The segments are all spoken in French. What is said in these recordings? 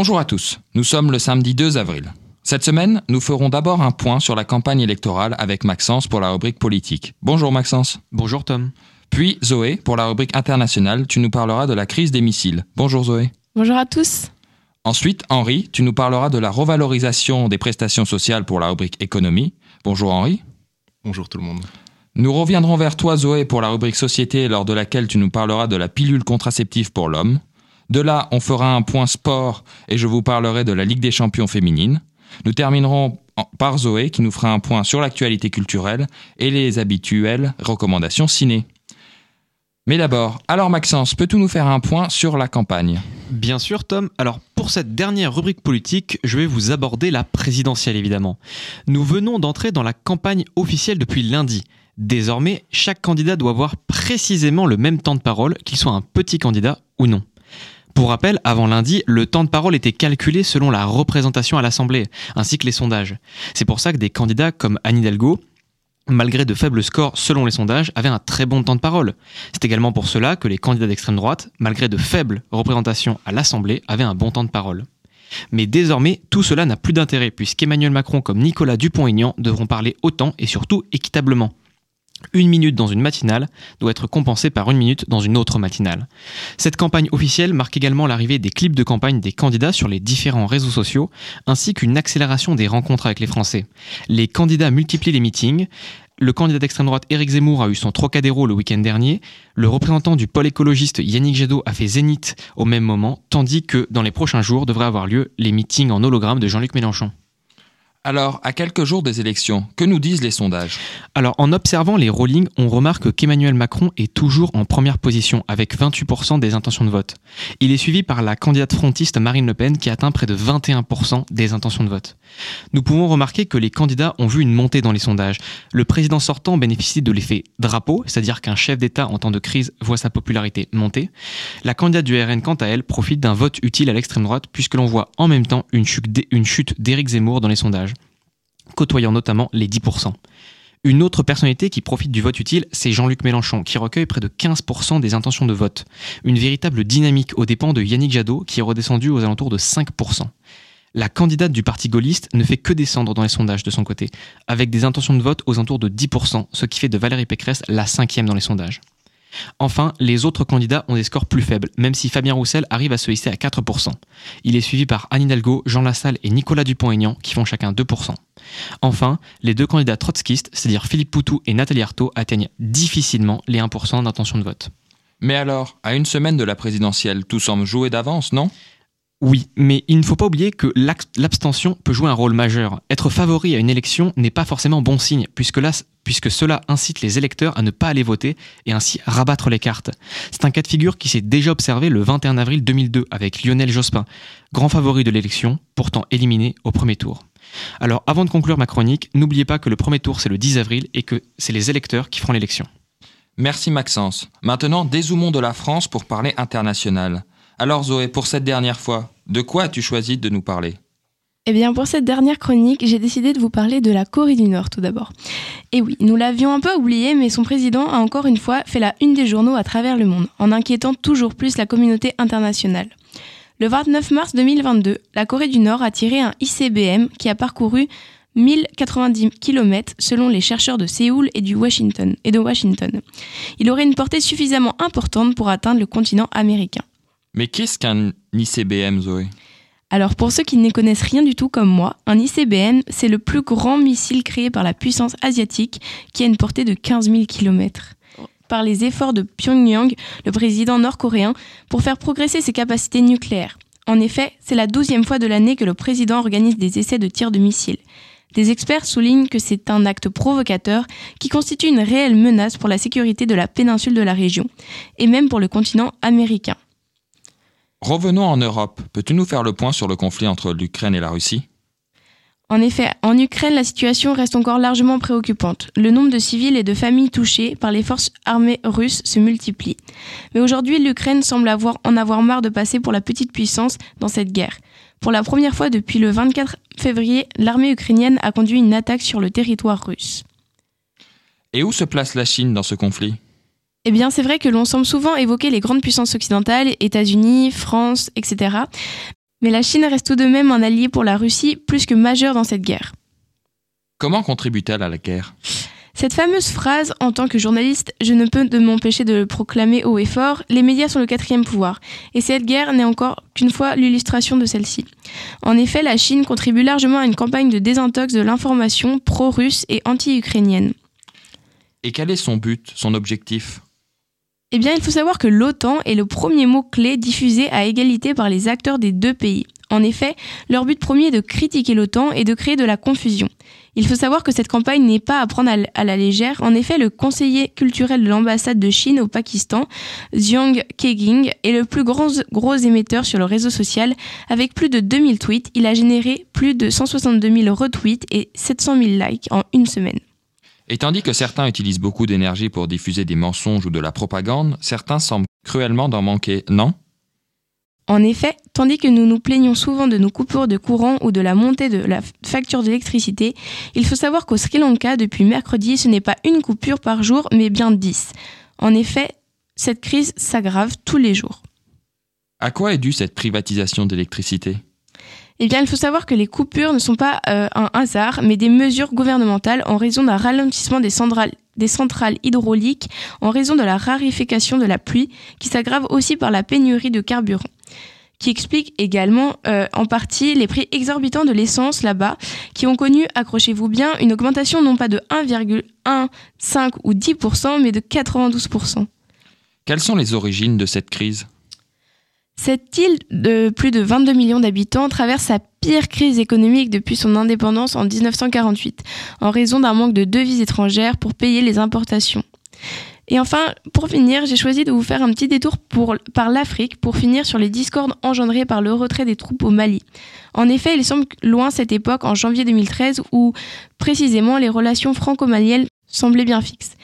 Bonjour à tous, nous sommes le samedi 2 avril. Cette semaine, nous ferons d'abord un point sur la campagne électorale avec Maxence pour la rubrique politique. Bonjour Maxence. Bonjour Tom. Puis Zoé, pour la rubrique internationale, tu nous parleras de la crise des missiles. Bonjour Zoé. Bonjour à tous. Ensuite, Henri, tu nous parleras de la revalorisation des prestations sociales pour la rubrique économie. Bonjour Henri. Bonjour tout le monde. Nous reviendrons vers toi Zoé pour la rubrique société lors de laquelle tu nous parleras de la pilule contraceptive pour l'homme. De là, on fera un point sport et je vous parlerai de la Ligue des champions féminines. Nous terminerons par Zoé qui nous fera un point sur l'actualité culturelle et les habituelles recommandations ciné. Mais d'abord, alors Maxence, peux-tu nous faire un point sur la campagne? Bien sûr Tom. Alors pour cette dernière rubrique politique, je vais vous aborder la présidentielle évidemment. Nous venons d'entrer dans la campagne officielle depuis lundi. Désormais, chaque candidat doit avoir précisément le même temps de parole, qu'il soit un petit candidat ou non. Pour rappel, avant lundi, le temps de parole était calculé selon la représentation à l'Assemblée, ainsi que les sondages. C'est pour ça que des candidats comme Anne Hidalgo, malgré de faibles scores selon les sondages, avaient un très bon temps de parole. C'est également pour cela que les candidats d'extrême droite, malgré de faibles représentations à l'Assemblée, avaient un bon temps de parole. Mais désormais, tout cela n'a plus d'intérêt puisqu'Emmanuel Macron comme Nicolas Dupont-Aignan devront parler autant et surtout équitablement. Une minute dans une matinale doit être compensée par une minute dans une autre matinale. Cette campagne officielle marque également l'arrivée des clips de campagne des candidats sur les différents réseaux sociaux, ainsi qu'une accélération des rencontres avec les Français. Les candidats multiplient les meetings. Le candidat d'extrême droite Éric Zemmour a eu son Trocadéro le week-end dernier. Le représentant du pôle écologiste Yannick Jadot a fait Zénith au même moment, tandis que dans les prochains jours devraient avoir lieu les meetings en hologramme de Jean-Luc Mélenchon. Alors, à quelques jours des élections, que nous disent les sondages Alors, en observant les rollings, on remarque qu'Emmanuel Macron est toujours en première position, avec 28% des intentions de vote. Il est suivi par la candidate frontiste Marine Le Pen, qui atteint près de 21% des intentions de vote. Nous pouvons remarquer que les candidats ont vu une montée dans les sondages. Le président sortant bénéficie de l'effet drapeau, c'est-à-dire qu'un chef d'État en temps de crise voit sa popularité monter. La candidate du RN, quant à elle, profite d'un vote utile à l'extrême droite, puisque l'on voit en même temps une chute d'Éric Zemmour dans les sondages côtoyant notamment les 10%. Une autre personnalité qui profite du vote utile, c'est Jean-Luc Mélenchon, qui recueille près de 15% des intentions de vote. Une véritable dynamique aux dépens de Yannick Jadot, qui est redescendu aux alentours de 5%. La candidate du parti gaulliste ne fait que descendre dans les sondages de son côté, avec des intentions de vote aux alentours de 10%, ce qui fait de Valérie Pécresse la cinquième dans les sondages. Enfin, les autres candidats ont des scores plus faibles, même si Fabien Roussel arrive à se hisser à 4%. Il est suivi par Anne Hidalgo, Jean Lassalle et Nicolas Dupont-Aignan, qui font chacun 2%. Enfin, les deux candidats trotskistes, c'est-à-dire Philippe Poutou et Nathalie Arthaud, atteignent difficilement les 1% d'intention de vote. Mais alors, à une semaine de la présidentielle, tout semble joué d'avance, non? Oui, mais il ne faut pas oublier que l'abstention peut jouer un rôle majeur. Être favori à une élection n'est pas forcément bon signe, puisque, cela incite les électeurs à ne pas aller voter et ainsi rabattre les cartes. C'est un cas de figure qui s'est déjà observé le 21 avril 2002 avec Lionel Jospin, grand favori de l'élection, pourtant éliminé au premier tour. Alors avant de conclure ma chronique, n'oubliez pas que le premier tour c'est le 10 avril et que c'est les électeurs qui feront l'élection. Merci Maxence. Maintenant, dézoomons de la France pour parler international. Alors Zoé, pour cette dernière fois, de quoi as-tu choisi de nous parler? Eh bien, pour cette dernière chronique, j'ai décidé de vous parler de la Corée du Nord tout d'abord. Et oui, nous l'avions un peu oublié, mais son président a encore une fois fait la une des journaux à travers le monde, en inquiétant toujours plus la communauté internationale. Le 29 mars 2022, la Corée du Nord a tiré un ICBM qui a parcouru 1090 km selon les chercheurs de Séoul et, du et de Washington. Il aurait une portée suffisamment importante pour atteindre le continent américain. Mais qu'est-ce qu'un ICBM, Zoé? Alors pour ceux qui ne connaissent rien du tout comme moi, un ICBM, c'est le plus grand missile créé par la puissance asiatique qui a une portée de 15 000 km. Par les efforts de Pyongyang, le président nord-coréen, pour faire progresser ses capacités nucléaires. En effet, c'est la douzième fois de l'année que le président organise des essais de tir de missiles. Des experts soulignent que c'est un acte provocateur qui constitue une réelle menace pour la sécurité de la péninsule de la région, et même pour le continent américain. Revenons en Europe. Peux-tu nous faire le point sur le conflit entre l'Ukraine et la Russie? En effet, en Ukraine, la situation reste encore largement préoccupante. Le nombre de civils et de familles touchées par les forces armées russes se multiplie. Mais aujourd'hui, l'Ukraine semble avoir, en avoir marre de passer pour la petite puissance dans cette guerre. Pour la première fois depuis le 24 février, l'armée ukrainienne a conduit une attaque sur le territoire russe. Et où se place la Chine dans ce conflit? Eh bien, c'est vrai que l'on semble souvent évoquer les grandes puissances occidentales, États-Unis, France, etc. Mais la Chine reste tout de même un allié pour la Russie plus que majeur dans cette guerre. Comment contribue-t-elle à la guerre? Cette fameuse phrase, en tant que journaliste, je ne peux de m'empêcher de le proclamer haut et fort, les médias sont le quatrième pouvoir. Et cette guerre n'est encore qu'une fois l'illustration de celle-ci. En effet, la Chine contribue largement à une campagne de désintox de l'information pro-russe et anti-ukrainienne. Et quel est son but, son objectif? Eh bien, il faut savoir que l'OTAN est le premier mot-clé diffusé à égalité par les acteurs des deux pays. En effet, leur but premier est de critiquer l'OTAN et de créer de la confusion. Il faut savoir que cette campagne n'est pas à prendre à la légère. En effet, le conseiller culturel de l'ambassade de Chine au Pakistan, Xiang Keging, est le plus grand gros émetteur sur le réseau social. Avec plus de 2000 tweets, il a généré plus de 162 000 retweets et 700 000 likes en une semaine. Et tandis que certains utilisent beaucoup d'énergie pour diffuser des mensonges ou de la propagande, certains semblent cruellement d'en manquer, non? En effet, tandis que nous nous plaignons souvent de nos coupures de courant ou de la montée de la facture d'électricité, il faut savoir qu'au Sri Lanka, depuis mercredi, ce n'est pas une coupure par jour, mais bien dix. En effet, cette crise s'aggrave tous les jours. À quoi est due cette privatisation d'électricité? Eh bien, il faut savoir que les coupures ne sont pas euh, un hasard, mais des mesures gouvernementales en raison d'un ralentissement des centrales, hydrauliques, en raison de la rarification de la pluie, qui s'aggrave aussi par la pénurie de carburant qui explique également euh, en partie les prix exorbitants de l'essence là-bas, qui ont connu, accrochez-vous bien, une augmentation non pas de 1,15 ou 10%, mais de 92%. Quelles sont les origines de cette crise? Cette île de plus de 22 millions d'habitants traverse sa pire crise économique depuis son indépendance en 1948, en raison d'un manque de devises étrangères pour payer les importations. Et enfin, pour finir, j'ai choisi de vous faire un petit détour par l'Afrique pour finir sur les discordes engendrés par le retrait des troupes au Mali. En effet, il semble loin cette époque, en janvier 2013, où précisément les relations franco-maliennes semblaient bien fixes.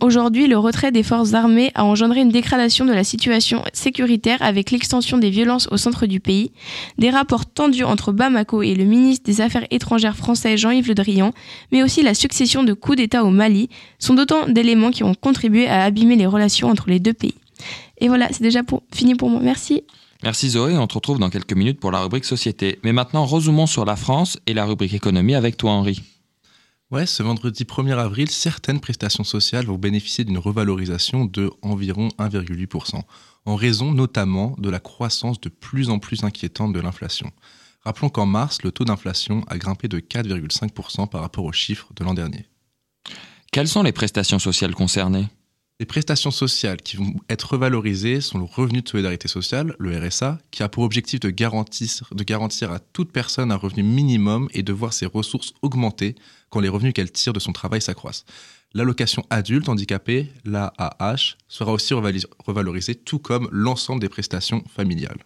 Aujourd'hui, le retrait des forces armées a engendré une dégradation de la situation sécuritaire avec l'extension des violences au centre du pays, des rapports tendus entre Bamako et le ministre des Affaires étrangères français Jean-Yves Le Drian, mais aussi la succession de coups d'État au Mali, sont d'autant d'éléments qui ont contribué à abîmer les relations entre les deux pays. Et voilà, c'est déjà fini pour moi. Merci. Merci Zoé, on te retrouve dans quelques minutes pour la rubrique Société. Mais maintenant, resumons sur la France et la rubrique Économie avec toi Henri. Ouais, ce vendredi 1er avril, certaines prestations sociales vont bénéficier d'une revalorisation de environ 1,8%, en raison notamment de la croissance de plus en plus inquiétante de l'inflation. Rappelons qu'en mars, le taux d'inflation a grimpé de 4,5% par rapport aux chiffres de l'an dernier. Quelles sont les prestations sociales concernées? Les prestations sociales qui vont être revalorisées sont le revenu de solidarité sociale, le RSA, qui a pour objectif de garantir, de garantir à toute personne un revenu minimum et de voir ses ressources augmenter quand les revenus qu'elle tire de son travail s'accroissent. L'allocation adulte handicapé, l'AAH, sera aussi revalorisée, tout comme l'ensemble des prestations familiales.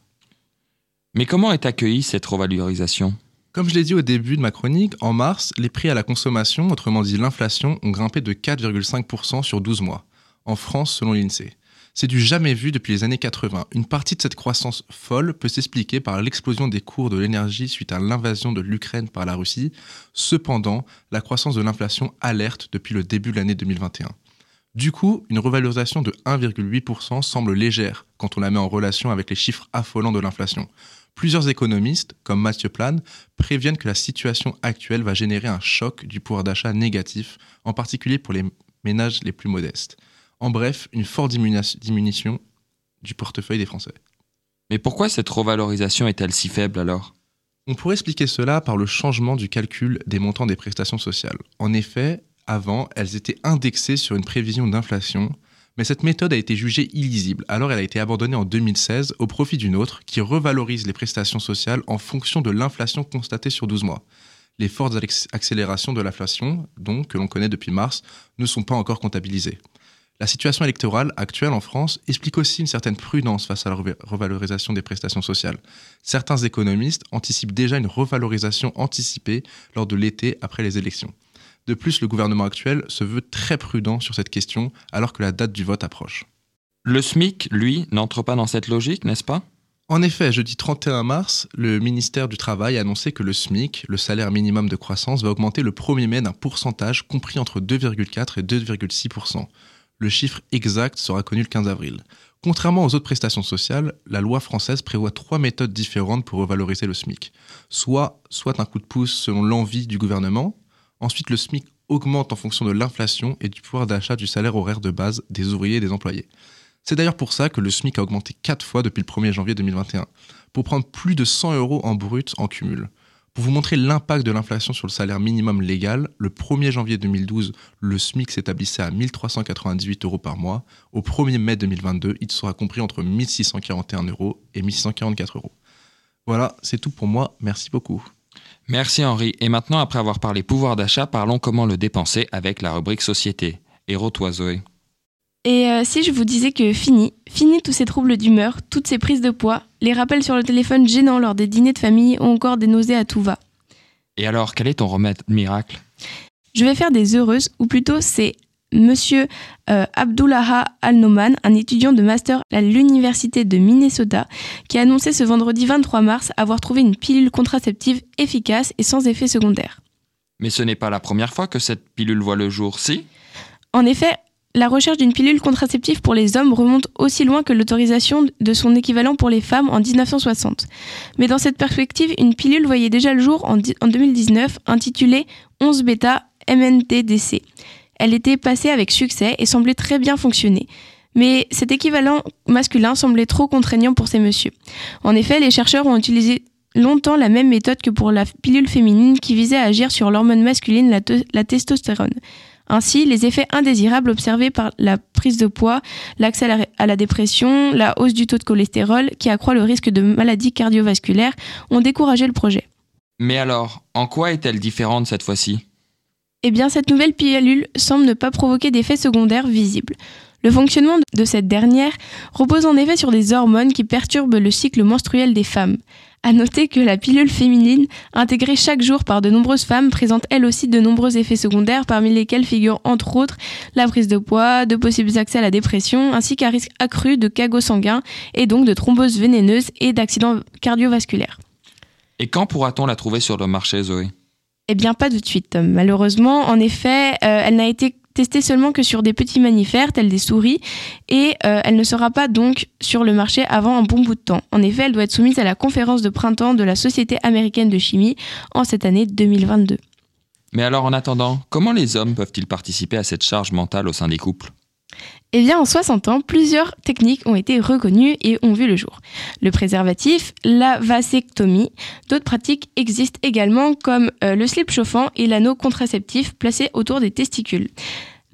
Mais comment est accueillie cette revalorisation? Comme je l'ai dit au début de ma chronique, en mars, les prix à la consommation, autrement dit l'inflation, ont grimpé de 4,5% sur 12 mois en France selon l'INSEE. C'est du jamais vu depuis les années 80. Une partie de cette croissance folle peut s'expliquer par l'explosion des cours de l'énergie suite à l'invasion de l'Ukraine par la Russie. Cependant, la croissance de l'inflation alerte depuis le début de l'année 2021. Du coup, une revalorisation de 1,8% semble légère quand on la met en relation avec les chiffres affolants de l'inflation. Plusieurs économistes, comme Mathieu Plan, préviennent que la situation actuelle va générer un choc du pouvoir d'achat négatif, en particulier pour les ménages les plus modestes. En bref, une forte diminution du portefeuille des Français. Mais pourquoi cette revalorisation est-elle si faible alors? On pourrait expliquer cela par le changement du calcul des montants des prestations sociales. En effet, avant, elles étaient indexées sur une prévision d'inflation, mais cette méthode a été jugée illisible, alors elle a été abandonnée en 2016 au profit d'une autre qui revalorise les prestations sociales en fonction de l'inflation constatée sur 12 mois. Les fortes accélérations de l'inflation, donc que l'on connaît depuis mars, ne sont pas encore comptabilisées. La situation électorale actuelle en France explique aussi une certaine prudence face à la revalorisation des prestations sociales. Certains économistes anticipent déjà une revalorisation anticipée lors de l'été après les élections. De plus, le gouvernement actuel se veut très prudent sur cette question alors que la date du vote approche. Le SMIC, lui, n'entre pas dans cette logique, n'est-ce pas? En effet, jeudi 31 mars, le ministère du Travail a annoncé que le SMIC, le salaire minimum de croissance, va augmenter le 1er mai d'un pourcentage compris entre 2,4 et 2,6 le chiffre exact sera connu le 15 avril. Contrairement aux autres prestations sociales, la loi française prévoit trois méthodes différentes pour revaloriser le SMIC. Soit, soit un coup de pouce selon l'envie du gouvernement, ensuite le SMIC augmente en fonction de l'inflation et du pouvoir d'achat du salaire horaire de base des ouvriers et des employés. C'est d'ailleurs pour ça que le SMIC a augmenté quatre fois depuis le 1er janvier 2021, pour prendre plus de 100 euros en brut en cumul. Pour vous montrer l'impact de l'inflation sur le salaire minimum légal, le 1er janvier 2012, le SMIC s'établissait à 1398 euros par mois. Au 1er mai 2022, il sera compris entre 1641 euros et 1644 euros. Voilà, c'est tout pour moi. Merci beaucoup. Merci Henri. Et maintenant, après avoir parlé pouvoir d'achat, parlons comment le dépenser avec la rubrique société. Héros toi Zoé. Et euh, si je vous disais que fini, fini tous ces troubles d'humeur, toutes ces prises de poids, les rappels sur le téléphone gênants lors des dîners de famille ou encore des nausées à tout va. Et alors, quel est ton remède miracle? Je vais faire des heureuses, ou plutôt c'est Monsieur euh, Abdullaha Al-Noman, un étudiant de master à l'université de Minnesota, qui a annoncé ce vendredi 23 mars avoir trouvé une pilule contraceptive efficace et sans effet secondaire. Mais ce n'est pas la première fois que cette pilule voit le jour, si? En effet, la recherche d'une pilule contraceptive pour les hommes remonte aussi loin que l'autorisation de son équivalent pour les femmes en 1960. Mais dans cette perspective, une pilule voyait déjà le jour en, 2019 intitulée 11 bêta MNTDC. Elle était passée avec succès et semblait très bien fonctionner. Mais cet équivalent masculin semblait trop contraignant pour ces messieurs. En effet, les chercheurs ont utilisé longtemps la même méthode que pour la pilule féminine qui visait à agir sur l'hormone masculine, la, la testostérone. Ainsi, les effets indésirables observés par la prise de poids, l'accès à, la dépression, la hausse du taux de cholestérol qui accroît le risque de maladies cardiovasculaires ont découragé le projet. Mais alors, en quoi est-elle différente cette fois-ci? Eh bien, cette nouvelle pilule semble ne pas provoquer d'effets secondaires visibles. Le fonctionnement de cette dernière repose en effet sur des hormones qui perturbent le cycle menstruel des femmes. À noter que la pilule féminine, intégrée chaque jour par de nombreuses femmes, présente elle aussi de nombreux effets secondaires, parmi lesquels figurent entre autres la prise de poids, de possibles accès à la dépression, ainsi qu'un risque accru de cagots sanguins et donc de thromboses vénéneuses et d'accidents cardiovasculaires. Et quand pourra-t-on la trouver sur le marché, Zoé? Eh bien, pas tout de suite. Malheureusement, en effet, euh, elle n'a été testée seulement que sur des petits mammifères tels des souris et euh, elle ne sera pas donc sur le marché avant un bon bout de temps. En effet, elle doit être soumise à la conférence de printemps de la Société américaine de chimie en cette année 2022. Mais alors en attendant, comment les hommes peuvent-ils participer à cette charge mentale au sein des couples? Eh bien, en 60 ans, plusieurs techniques ont été reconnues et ont vu le jour. Le préservatif, la vasectomie, d'autres pratiques existent également comme euh, le slip chauffant et l'anneau contraceptif placé autour des testicules.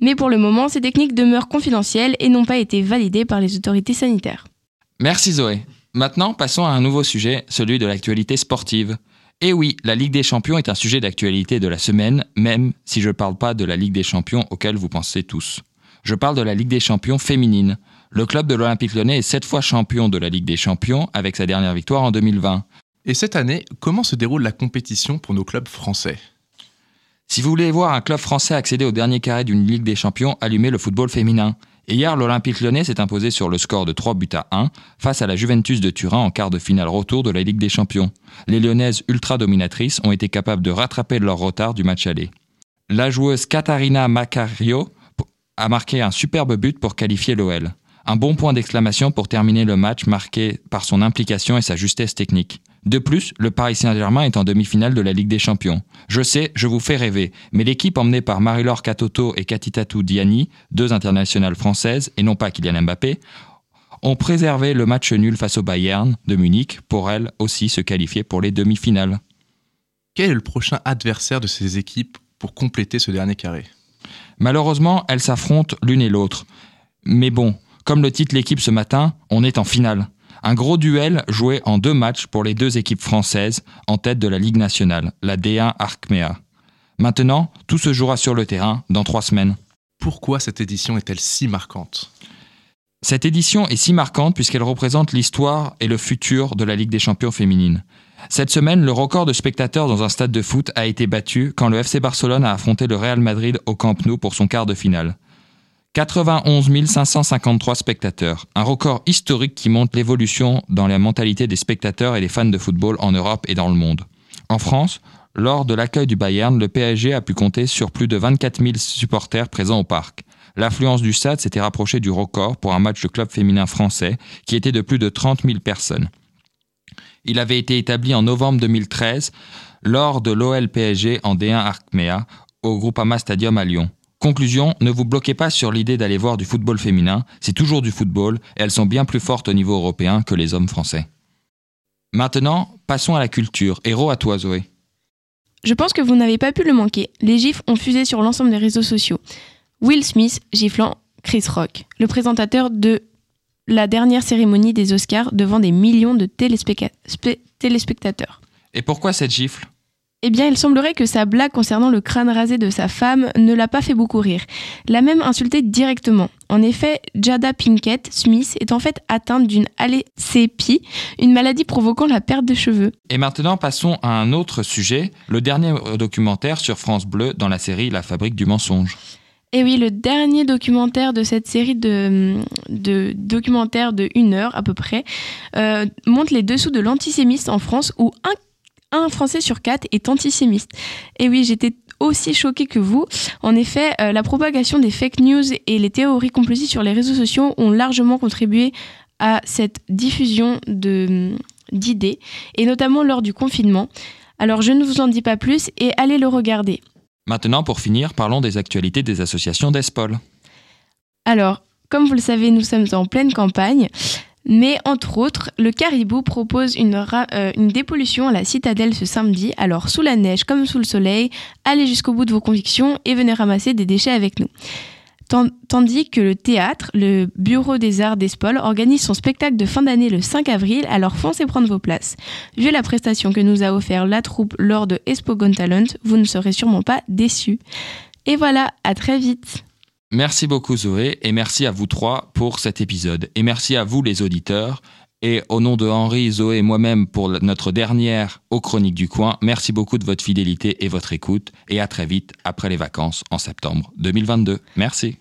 Mais pour le moment, ces techniques demeurent confidentielles et n'ont pas été validées par les autorités sanitaires. Merci Zoé. Maintenant, passons à un nouveau sujet, celui de l'actualité sportive. Et oui, la Ligue des Champions est un sujet d'actualité de la semaine, même si je ne parle pas de la Ligue des Champions auquel vous pensez tous. Je parle de la Ligue des Champions féminine. Le club de l'Olympique lyonnais est sept fois champion de la Ligue des Champions avec sa dernière victoire en 2020. Et cette année, comment se déroule la compétition pour nos clubs français? Si vous voulez voir un club français accéder au dernier carré d'une Ligue des Champions, allumez le football féminin. Et hier, l'Olympique lyonnais s'est imposé sur le score de 3 buts à 1 face à la Juventus de Turin en quart de finale retour de la Ligue des Champions. Les lyonnaises ultra dominatrices ont été capables de rattraper leur retard du match aller. La joueuse Katarina Macario a marqué un superbe but pour qualifier l'OL. Un bon point d'exclamation pour terminer le match marqué par son implication et sa justesse technique. De plus, le Paris Saint-Germain est en demi-finale de la Ligue des Champions. Je sais, je vous fais rêver, mais l'équipe emmenée par Marie-Laure Katoto et Katitatou Diani, deux internationales françaises, et non pas Kylian Mbappé, ont préservé le match nul face au Bayern de Munich pour elles aussi se qualifier pour les demi-finales. Quel est le prochain adversaire de ces équipes pour compléter ce dernier carré? Malheureusement, elles s'affrontent l'une et l'autre. Mais bon, comme le titre l'équipe ce matin, on est en finale. Un gros duel joué en deux matchs pour les deux équipes françaises en tête de la Ligue nationale, la D1 Arkmea. Maintenant, tout se jouera sur le terrain dans trois semaines. Pourquoi cette édition est-elle si marquante? Cette édition est si marquante puisqu'elle représente l'histoire et le futur de la Ligue des champions féminine. Cette semaine, le record de spectateurs dans un stade de foot a été battu quand le FC Barcelone a affronté le Real Madrid au Camp Nou pour son quart de finale. 91 553 spectateurs, un record historique qui montre l'évolution dans la mentalité des spectateurs et des fans de football en Europe et dans le monde. En France, lors de l'accueil du Bayern, le PSG a pu compter sur plus de 24 000 supporters présents au parc. L'affluence du stade s'était rapprochée du record pour un match de club féminin français qui était de plus de 30 000 personnes. Il avait été établi en novembre 2013 lors de l'OL PSG en D1 Arcmea au Groupama Stadium à Lyon. Conclusion, ne vous bloquez pas sur l'idée d'aller voir du football féminin, c'est toujours du football et elles sont bien plus fortes au niveau européen que les hommes français. Maintenant, passons à la culture. Héros à toi Zoé. Je pense que vous n'avez pas pu le manquer. Les gifs ont fusé sur l'ensemble des réseaux sociaux. Will Smith giflant Chris Rock, le présentateur de la dernière cérémonie des Oscars devant des millions de téléspectateurs. Et pourquoi cette gifle? Eh bien, il semblerait que sa blague concernant le crâne rasé de sa femme ne l'a pas fait beaucoup rire. L'a même insulté directement. En effet, Jada Pinkett Smith est en fait atteinte d'une alcépie, une maladie provoquant la perte de cheveux. Et maintenant, passons à un autre sujet, le dernier documentaire sur France Bleu dans la série La fabrique du mensonge. Et oui, le dernier documentaire de cette série de, documentaires de une heure à peu près euh, montre les dessous de l'antisémisme en France où un Français sur quatre est antisémite. Et oui, j'étais aussi choquée que vous. En effet, euh, la propagation des fake news et les théories complotistes sur les réseaux sociaux ont largement contribué à cette diffusion d'idées, et notamment lors du confinement. Alors je ne vous en dis pas plus et allez le regarder. Maintenant, pour finir, parlons des actualités des associations d'ESPOL. Alors, comme vous le savez, nous sommes en pleine campagne. Mais entre autres, le Caribou propose euh, une, dépollution à la citadelle ce samedi. Alors, sous la neige comme sous le soleil, allez jusqu'au bout de vos convictions et venez ramasser des déchets avec nous. Tandis que le théâtre, le Bureau des Arts d'Espol, organise son spectacle de fin d'année le 5 avril, alors foncez prendre vos places. Vu la prestation que nous a offert la troupe lors de Expo Talent, vous ne serez sûrement pas déçus. Et voilà, à très vite Merci beaucoup Zoé et merci à vous trois pour cet épisode. Et merci à vous les auditeurs. Et au nom de Henri, Zoé et moi-même pour notre dernière aux Chroniques du Coin, merci beaucoup de votre fidélité et votre écoute. Et à très vite après les vacances en septembre 2022. Merci.